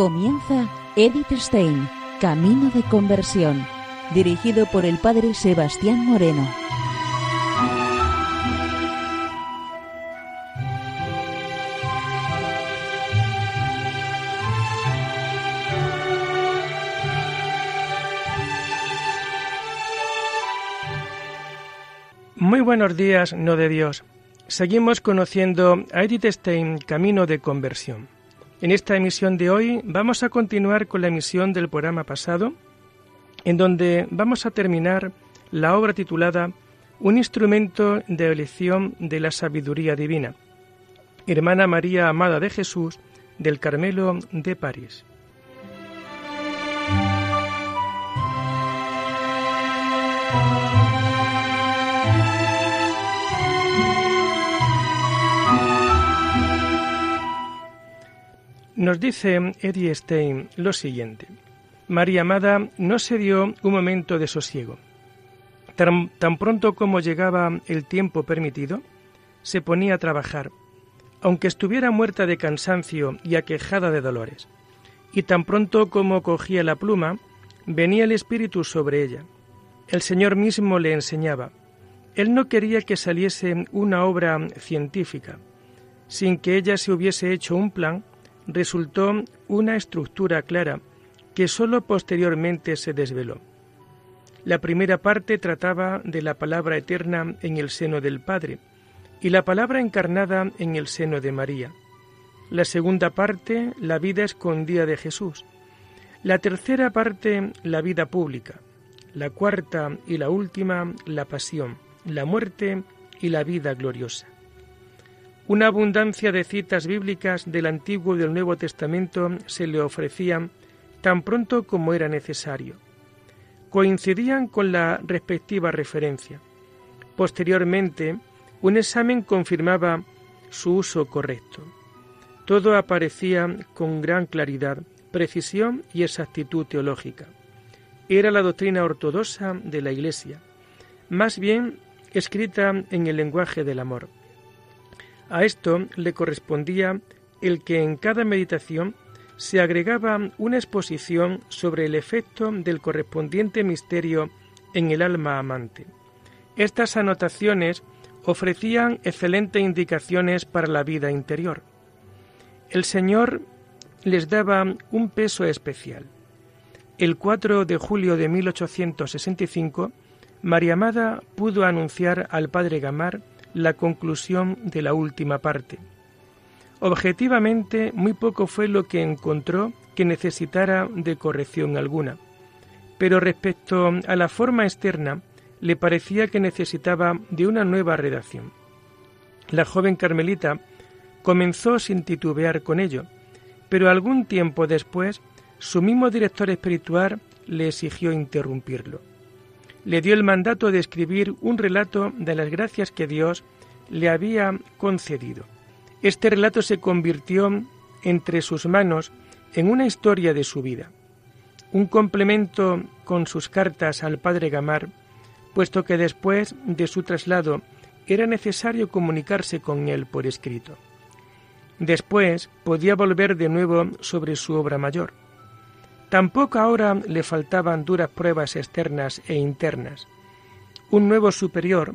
Comienza Edith Stein, Camino de Conversión, dirigido por el Padre Sebastián Moreno. Muy buenos días, no de Dios. Seguimos conociendo a Edith Stein, Camino de Conversión. En esta emisión de hoy vamos a continuar con la emisión del programa pasado, en donde vamos a terminar la obra titulada Un instrumento de elección de la sabiduría divina. Hermana María Amada de Jesús del Carmelo de París. Nos dice Eddie Stein lo siguiente. María Amada no se dio un momento de sosiego. Tan, tan, pronto como llegaba el tiempo permitido, se ponía a trabajar, aunque estuviera muerta de cansancio y aquejada de dolores. Y tan pronto como cogía la pluma, venía el espíritu sobre ella. El Señor mismo le enseñaba. Él no quería que saliese una obra científica, sin que ella se hubiese hecho un plan resultó una estructura clara que sólo posteriormente se desveló. La primera parte trataba de la palabra eterna en el seno del Padre y la palabra encarnada en el seno de María. La segunda parte, la vida escondida de Jesús. La tercera parte, la vida pública. La cuarta y la última, la pasión, la muerte y la vida gloriosa. Una abundancia de citas bíblicas del Antiguo y del Nuevo Testamento se le ofrecían tan pronto como era necesario. Coincidían con la respectiva referencia. Posteriormente, un examen confirmaba su uso correcto. Todo aparecía con gran claridad, precisión y exactitud teológica. Era la doctrina ortodoxa de la Iglesia, más bien escrita en el lenguaje del amor. A esto le correspondía el que en cada meditación se agregaba una exposición sobre el efecto del correspondiente misterio en el alma amante. Estas anotaciones ofrecían excelentes indicaciones para la vida interior. El Señor les daba un peso especial. El 4 de julio de 1865, María Amada pudo anunciar al padre Gamar la conclusión de la última parte. Objetivamente, muy poco fue lo que encontró que necesitara de corrección alguna, pero respecto a la forma externa, le parecía que necesitaba de una nueva redacción. La joven carmelita comenzó sin titubear con ello, pero algún tiempo después su mismo director espiritual le exigió interrumpirlo le dio el mandato de escribir un relato de las gracias que Dios le había concedido. Este relato se convirtió entre sus manos en una historia de su vida, un complemento con sus cartas al padre Gamar, puesto que después de su traslado era necesario comunicarse con él por escrito. Después podía volver de nuevo sobre su obra mayor. Tampoco ahora le faltaban duras pruebas externas e internas. Un nuevo superior,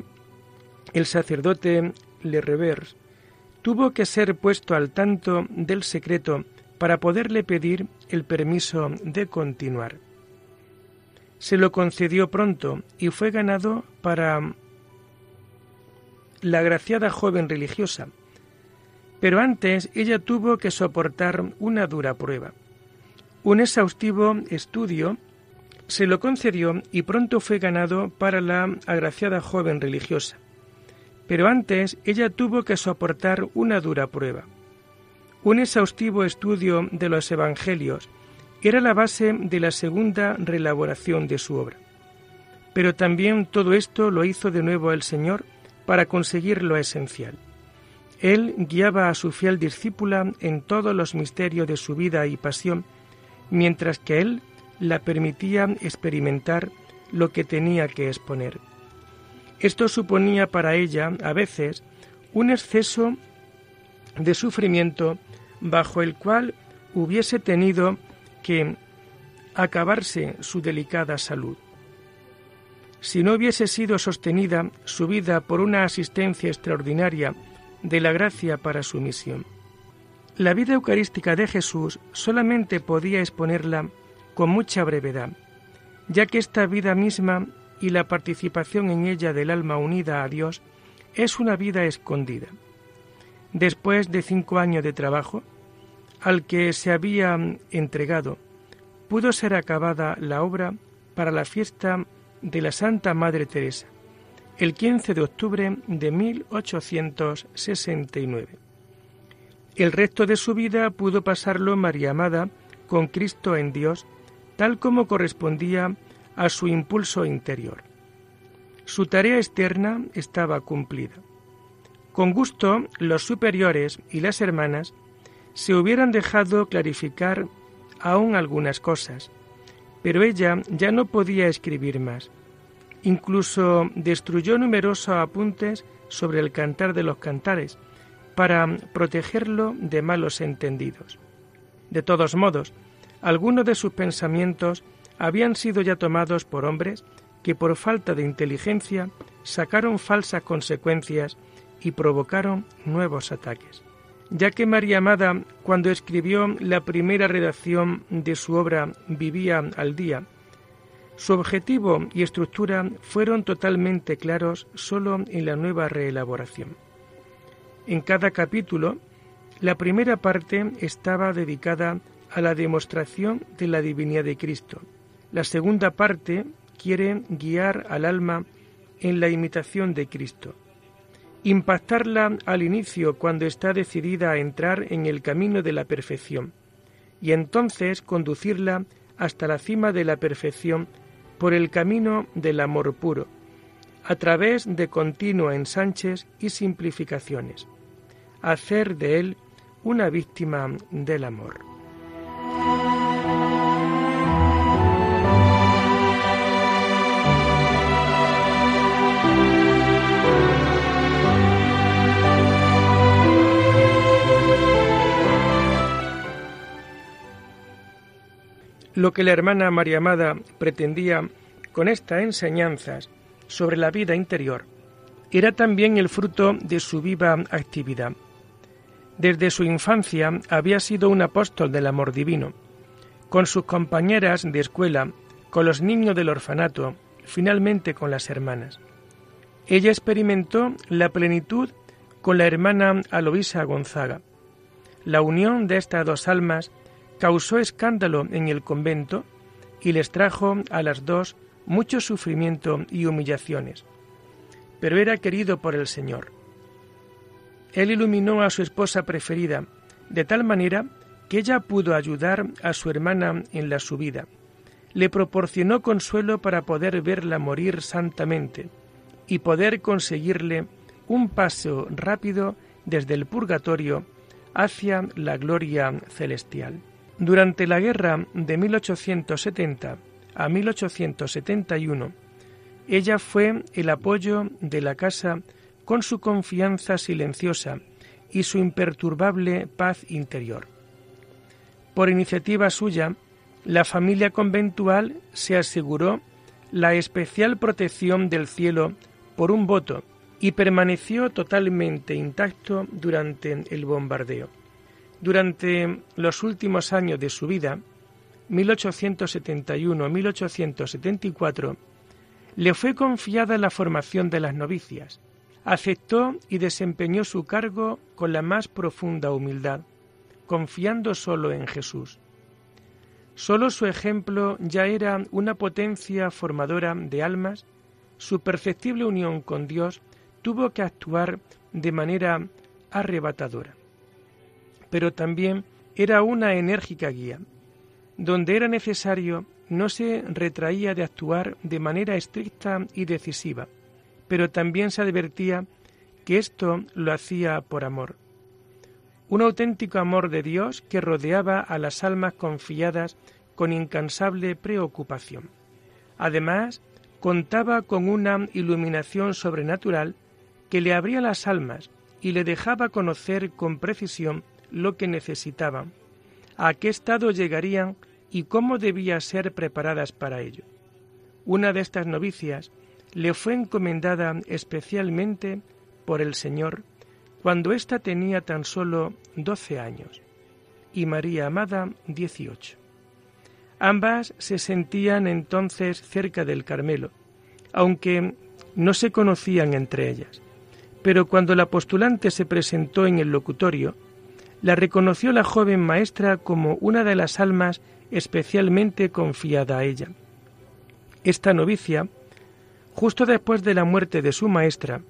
el sacerdote Le Revers, tuvo que ser puesto al tanto del secreto para poderle pedir el permiso de continuar. Se lo concedió pronto y fue ganado para la agraciada joven religiosa, pero antes ella tuvo que soportar una dura prueba. Un exhaustivo estudio se lo concedió y pronto fue ganado para la agraciada joven religiosa. Pero antes ella tuvo que soportar una dura prueba. Un exhaustivo estudio de los Evangelios era la base de la segunda reelaboración de su obra. Pero también todo esto lo hizo de nuevo el Señor para conseguir lo esencial. Él guiaba a su fiel discípula en todos los misterios de su vida y pasión mientras que él la permitía experimentar lo que tenía que exponer. Esto suponía para ella, a veces, un exceso de sufrimiento bajo el cual hubiese tenido que acabarse su delicada salud. Si no hubiese sido sostenida su vida por una asistencia extraordinaria de la gracia para su misión. La vida eucarística de Jesús solamente podía exponerla con mucha brevedad, ya que esta vida misma y la participación en ella del alma unida a Dios es una vida escondida. Después de cinco años de trabajo, al que se había entregado, pudo ser acabada la obra para la fiesta de la Santa Madre Teresa, el 15 de octubre de 1869. El resto de su vida pudo pasarlo María Amada con Cristo en Dios, tal como correspondía a su impulso interior. Su tarea externa estaba cumplida. Con gusto, los superiores y las hermanas se hubieran dejado clarificar aún algunas cosas, pero ella ya no podía escribir más. Incluso destruyó numerosos apuntes sobre el cantar de los cantares para protegerlo de malos entendidos. De todos modos, algunos de sus pensamientos habían sido ya tomados por hombres que por falta de inteligencia sacaron falsas consecuencias y provocaron nuevos ataques. Ya que María Amada, cuando escribió la primera redacción de su obra Vivía al día, su objetivo y estructura fueron totalmente claros solo en la nueva reelaboración. En cada capítulo, la primera parte estaba dedicada a la demostración de la divinidad de Cristo, la segunda parte quiere guiar al alma en la imitación de Cristo, impactarla al inicio cuando está decidida a entrar en el camino de la perfección, y entonces conducirla hasta la cima de la perfección por el camino del amor puro, a través de continuos ensanches y simplificaciones, hacer de él una víctima del amor. Lo que la hermana María Amada pretendía con estas enseñanzas sobre la vida interior era también el fruto de su viva actividad. Desde su infancia había sido un apóstol del amor divino. Con sus compañeras de escuela, con los niños del orfanato, finalmente con las hermanas. Ella experimentó la plenitud con la hermana Aloisa Gonzaga. La unión de estas dos almas causó escándalo en el convento y les trajo a las dos mucho sufrimiento y humillaciones. Pero era querido por el Señor. Él iluminó a su esposa preferida, de tal manera que ella pudo ayudar a su hermana en la subida. Le proporcionó consuelo para poder verla morir santamente y poder conseguirle un paso rápido desde el purgatorio hacia la gloria celestial. Durante la guerra de 1870 a 1871, ella fue el apoyo de la casa con su confianza silenciosa y su imperturbable paz interior. Por iniciativa suya, la familia conventual se aseguró la especial protección del cielo por un voto y permaneció totalmente intacto durante el bombardeo. Durante los últimos años de su vida, 1871-1874, le fue confiada la formación de las novicias. Aceptó y desempeñó su cargo con la más profunda humildad, confiando solo en Jesús. Solo su ejemplo ya era una potencia formadora de almas, su perceptible unión con Dios tuvo que actuar de manera arrebatadora pero también era una enérgica guía. Donde era necesario, no se retraía de actuar de manera estricta y decisiva, pero también se advertía que esto lo hacía por amor. Un auténtico amor de Dios que rodeaba a las almas confiadas con incansable preocupación. Además, contaba con una iluminación sobrenatural que le abría las almas y le dejaba conocer con precisión lo que necesitaba, a qué estado llegarían y cómo debía ser preparadas para ello. Una de estas novicias le fue encomendada especialmente por el Señor cuando ésta tenía tan solo doce años y María Amada dieciocho. Ambas se sentían entonces cerca del Carmelo, aunque no se conocían entre ellas. Pero cuando la postulante se presentó en el locutorio, la reconoció la joven maestra como una de las almas especialmente confiada a ella. Esta novicia, justo después de la muerte de su maestra,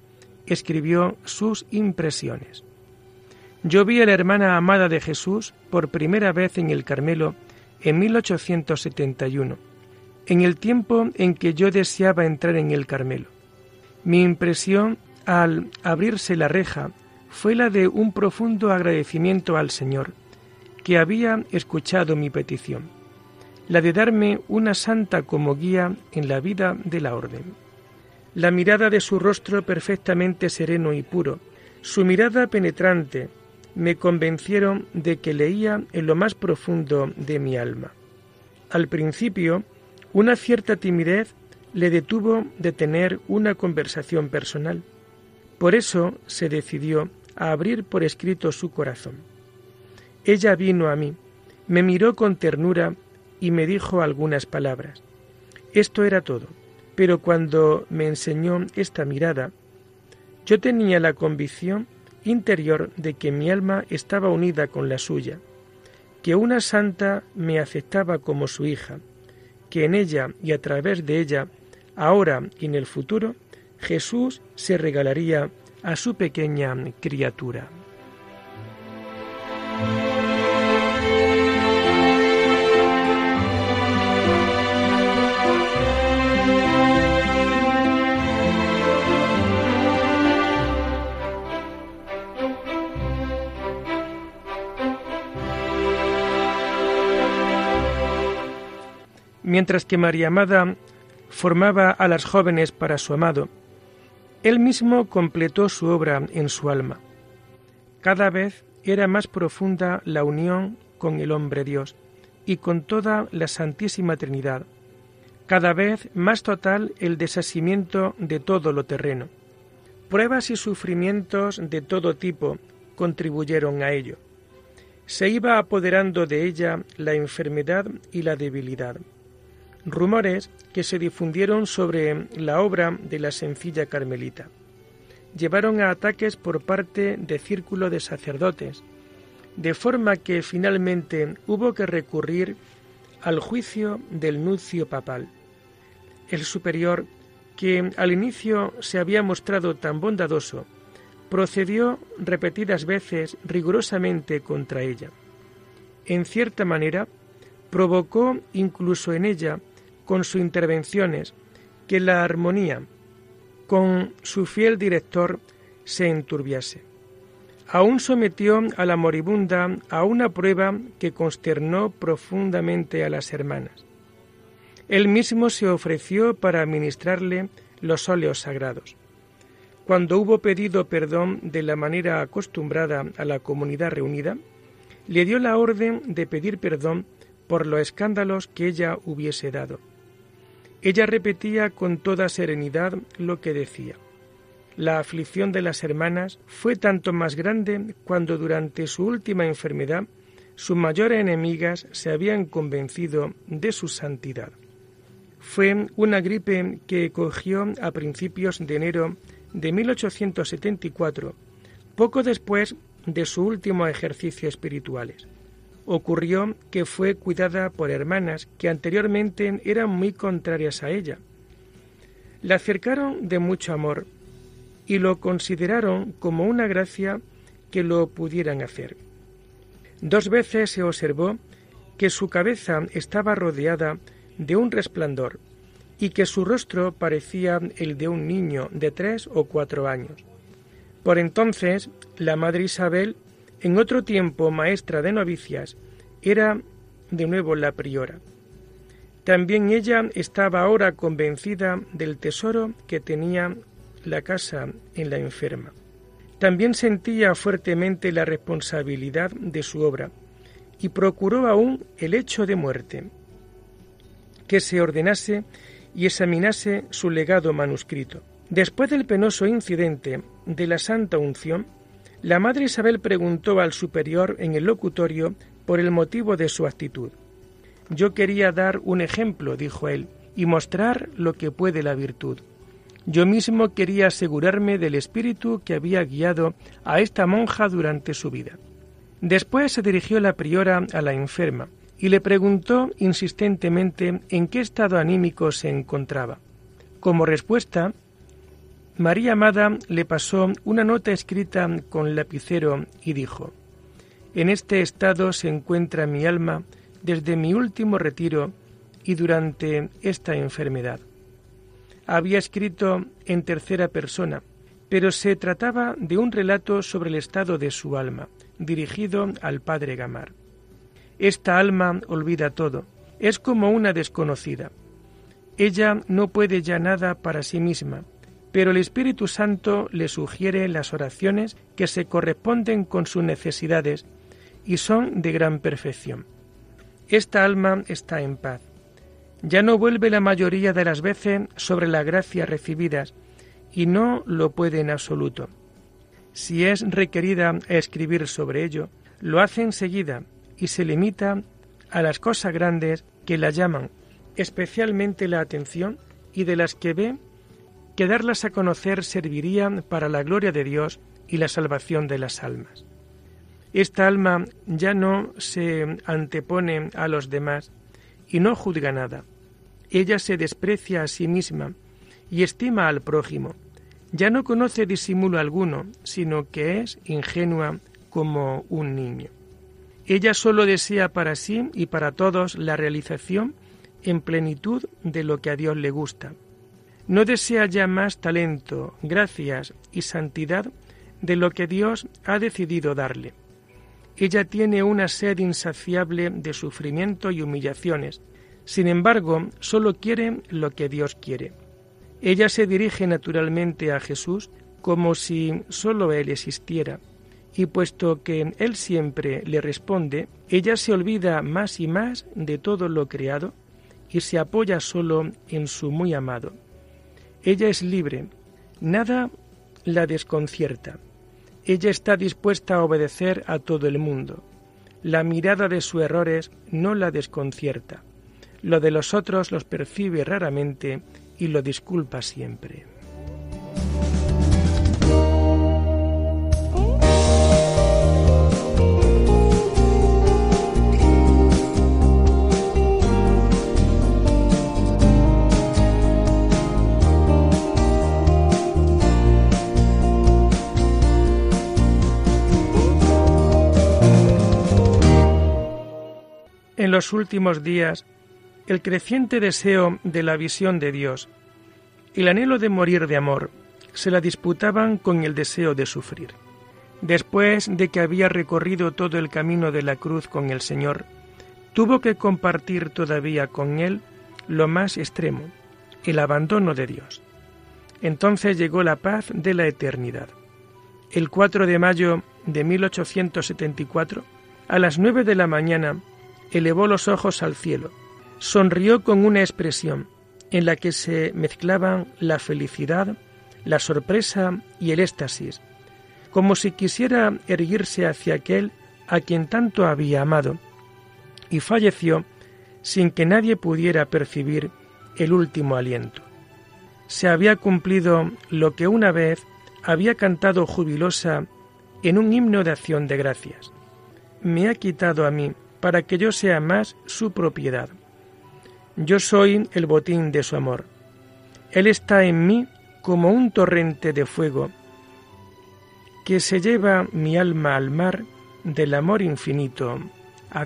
escribió sus impresiones. Yo vi a la hermana amada de Jesús por primera vez en el Carmelo en 1871, en el tiempo en que yo deseaba entrar en el Carmelo. Mi impresión al abrirse la reja fue la de un profundo agradecimiento al Señor, que había escuchado mi petición, la de darme una santa como guía en la vida de la orden. La mirada de su rostro perfectamente sereno y puro, su mirada penetrante, me convencieron de que leía en lo más profundo de mi alma. Al principio, una cierta timidez le detuvo de tener una conversación personal. Por eso se decidió a abrir por escrito su corazón. Ella vino a mí, me miró con ternura y me dijo algunas palabras. Esto era todo, pero cuando me enseñó esta mirada, yo tenía la convicción interior de que mi alma estaba unida con la suya, que una santa me aceptaba como su hija, que en ella y a través de ella, ahora y en el futuro, Jesús se regalaría a su pequeña criatura. Mientras que María Amada formaba a las jóvenes para su amado, él mismo completó su obra en su alma. Cada vez era más profunda la unión con el hombre Dios y con toda la Santísima Trinidad. Cada vez más total el desasimiento de todo lo terreno. Pruebas y sufrimientos de todo tipo contribuyeron a ello. Se iba apoderando de ella la enfermedad y la debilidad rumores que se difundieron sobre la obra de la sencilla carmelita. Llevaron a ataques por parte de círculo de sacerdotes, de forma que finalmente hubo que recurrir al juicio del nuncio papal. El superior, que al inicio se había mostrado tan bondadoso, procedió repetidas veces rigurosamente contra ella. En cierta manera, provocó incluso en ella con sus intervenciones que la armonía con su fiel director se enturbiase. Aún sometió a la moribunda a una prueba que consternó profundamente a las hermanas. Él mismo se ofreció para administrarle los óleos sagrados. Cuando hubo pedido perdón de la manera acostumbrada a la comunidad reunida, le dio la orden de pedir perdón por los escándalos que ella hubiese dado ella repetía con toda serenidad lo que decía. La aflicción de las hermanas fue tanto más grande cuando durante su última enfermedad sus mayores enemigas se habían convencido de su santidad. Fue una gripe que cogió a principios de enero de 1874, poco después de su último ejercicio espirituales ocurrió que fue cuidada por hermanas que anteriormente eran muy contrarias a ella. La acercaron de mucho amor y lo consideraron como una gracia que lo pudieran hacer. Dos veces se observó que su cabeza estaba rodeada de un resplandor y que su rostro parecía el de un niño de tres o cuatro años. Por entonces, la madre Isabel en otro tiempo maestra de novicias, era de nuevo la priora. También ella estaba ahora convencida del tesoro que tenía la casa en la enferma. También sentía fuertemente la responsabilidad de su obra y procuró aún el hecho de muerte, que se ordenase y examinase su legado manuscrito. Después del penoso incidente de la Santa Unción, la Madre Isabel preguntó al superior en el locutorio por el motivo de su actitud. Yo quería dar un ejemplo, dijo él, y mostrar lo que puede la virtud. Yo mismo quería asegurarme del espíritu que había guiado a esta monja durante su vida. Después se dirigió la priora a la enferma y le preguntó insistentemente en qué estado anímico se encontraba. Como respuesta, María Amada le pasó una nota escrita con lapicero y dijo En este estado se encuentra mi alma desde mi último retiro y durante esta enfermedad. Había escrito en tercera persona, pero se trataba de un relato sobre el estado de su alma, dirigido al padre Gamar. Esta alma olvida todo, es como una desconocida. Ella no puede ya nada para sí misma, pero el Espíritu Santo le sugiere las oraciones que se corresponden con sus necesidades y son de gran perfección. Esta alma está en paz. Ya no vuelve la mayoría de las veces sobre las gracias recibidas y no lo puede en absoluto. Si es requerida escribir sobre ello, lo hace enseguida y se limita a las cosas grandes que la llaman especialmente la atención y de las que ve que darlas a conocer serviría para la gloria de Dios y la salvación de las almas. Esta alma ya no se antepone a los demás y no juzga nada. Ella se desprecia a sí misma y estima al prójimo ya no conoce disimulo alguno, sino que es ingenua como un niño. Ella solo desea para sí y para todos la realización en plenitud de lo que a Dios le gusta. No desea ya más talento, gracias y santidad de lo que Dios ha decidido darle. Ella tiene una sed insaciable de sufrimiento y humillaciones. Sin embargo, solo quiere lo que Dios quiere. Ella se dirige naturalmente a Jesús como si sólo Él existiera, y puesto que Él siempre le responde, ella se olvida más y más de todo lo creado y se apoya solo en su muy amado. Ella es libre, nada la desconcierta. Ella está dispuesta a obedecer a todo el mundo. La mirada de sus errores no la desconcierta. Lo de los otros los percibe raramente y lo disculpa siempre. En los últimos días el creciente deseo de la visión de Dios el anhelo de morir de amor se la disputaban con el deseo de sufrir. Después de que había recorrido todo el camino de la cruz con el Señor, tuvo que compartir todavía con Él lo más extremo, el abandono de Dios. Entonces llegó la paz de la eternidad. El 4 de mayo de 1874, a las nueve de la mañana, elevó los ojos al cielo sonrió con una expresión en la que se mezclaban la felicidad, la sorpresa y el éxtasis, como si quisiera erguirse hacia aquel a quien tanto había amado, y falleció sin que nadie pudiera percibir el último aliento. Se había cumplido lo que una vez había cantado jubilosa en un himno de acción de gracias. Me ha quitado a mí para que yo sea más su propiedad. Yo soy el botín de su amor. Él está en mí como un torrente de fuego que se lleva mi alma al mar del amor infinito a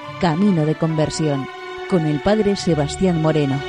Camino de Conversión, con el Padre Sebastián Moreno.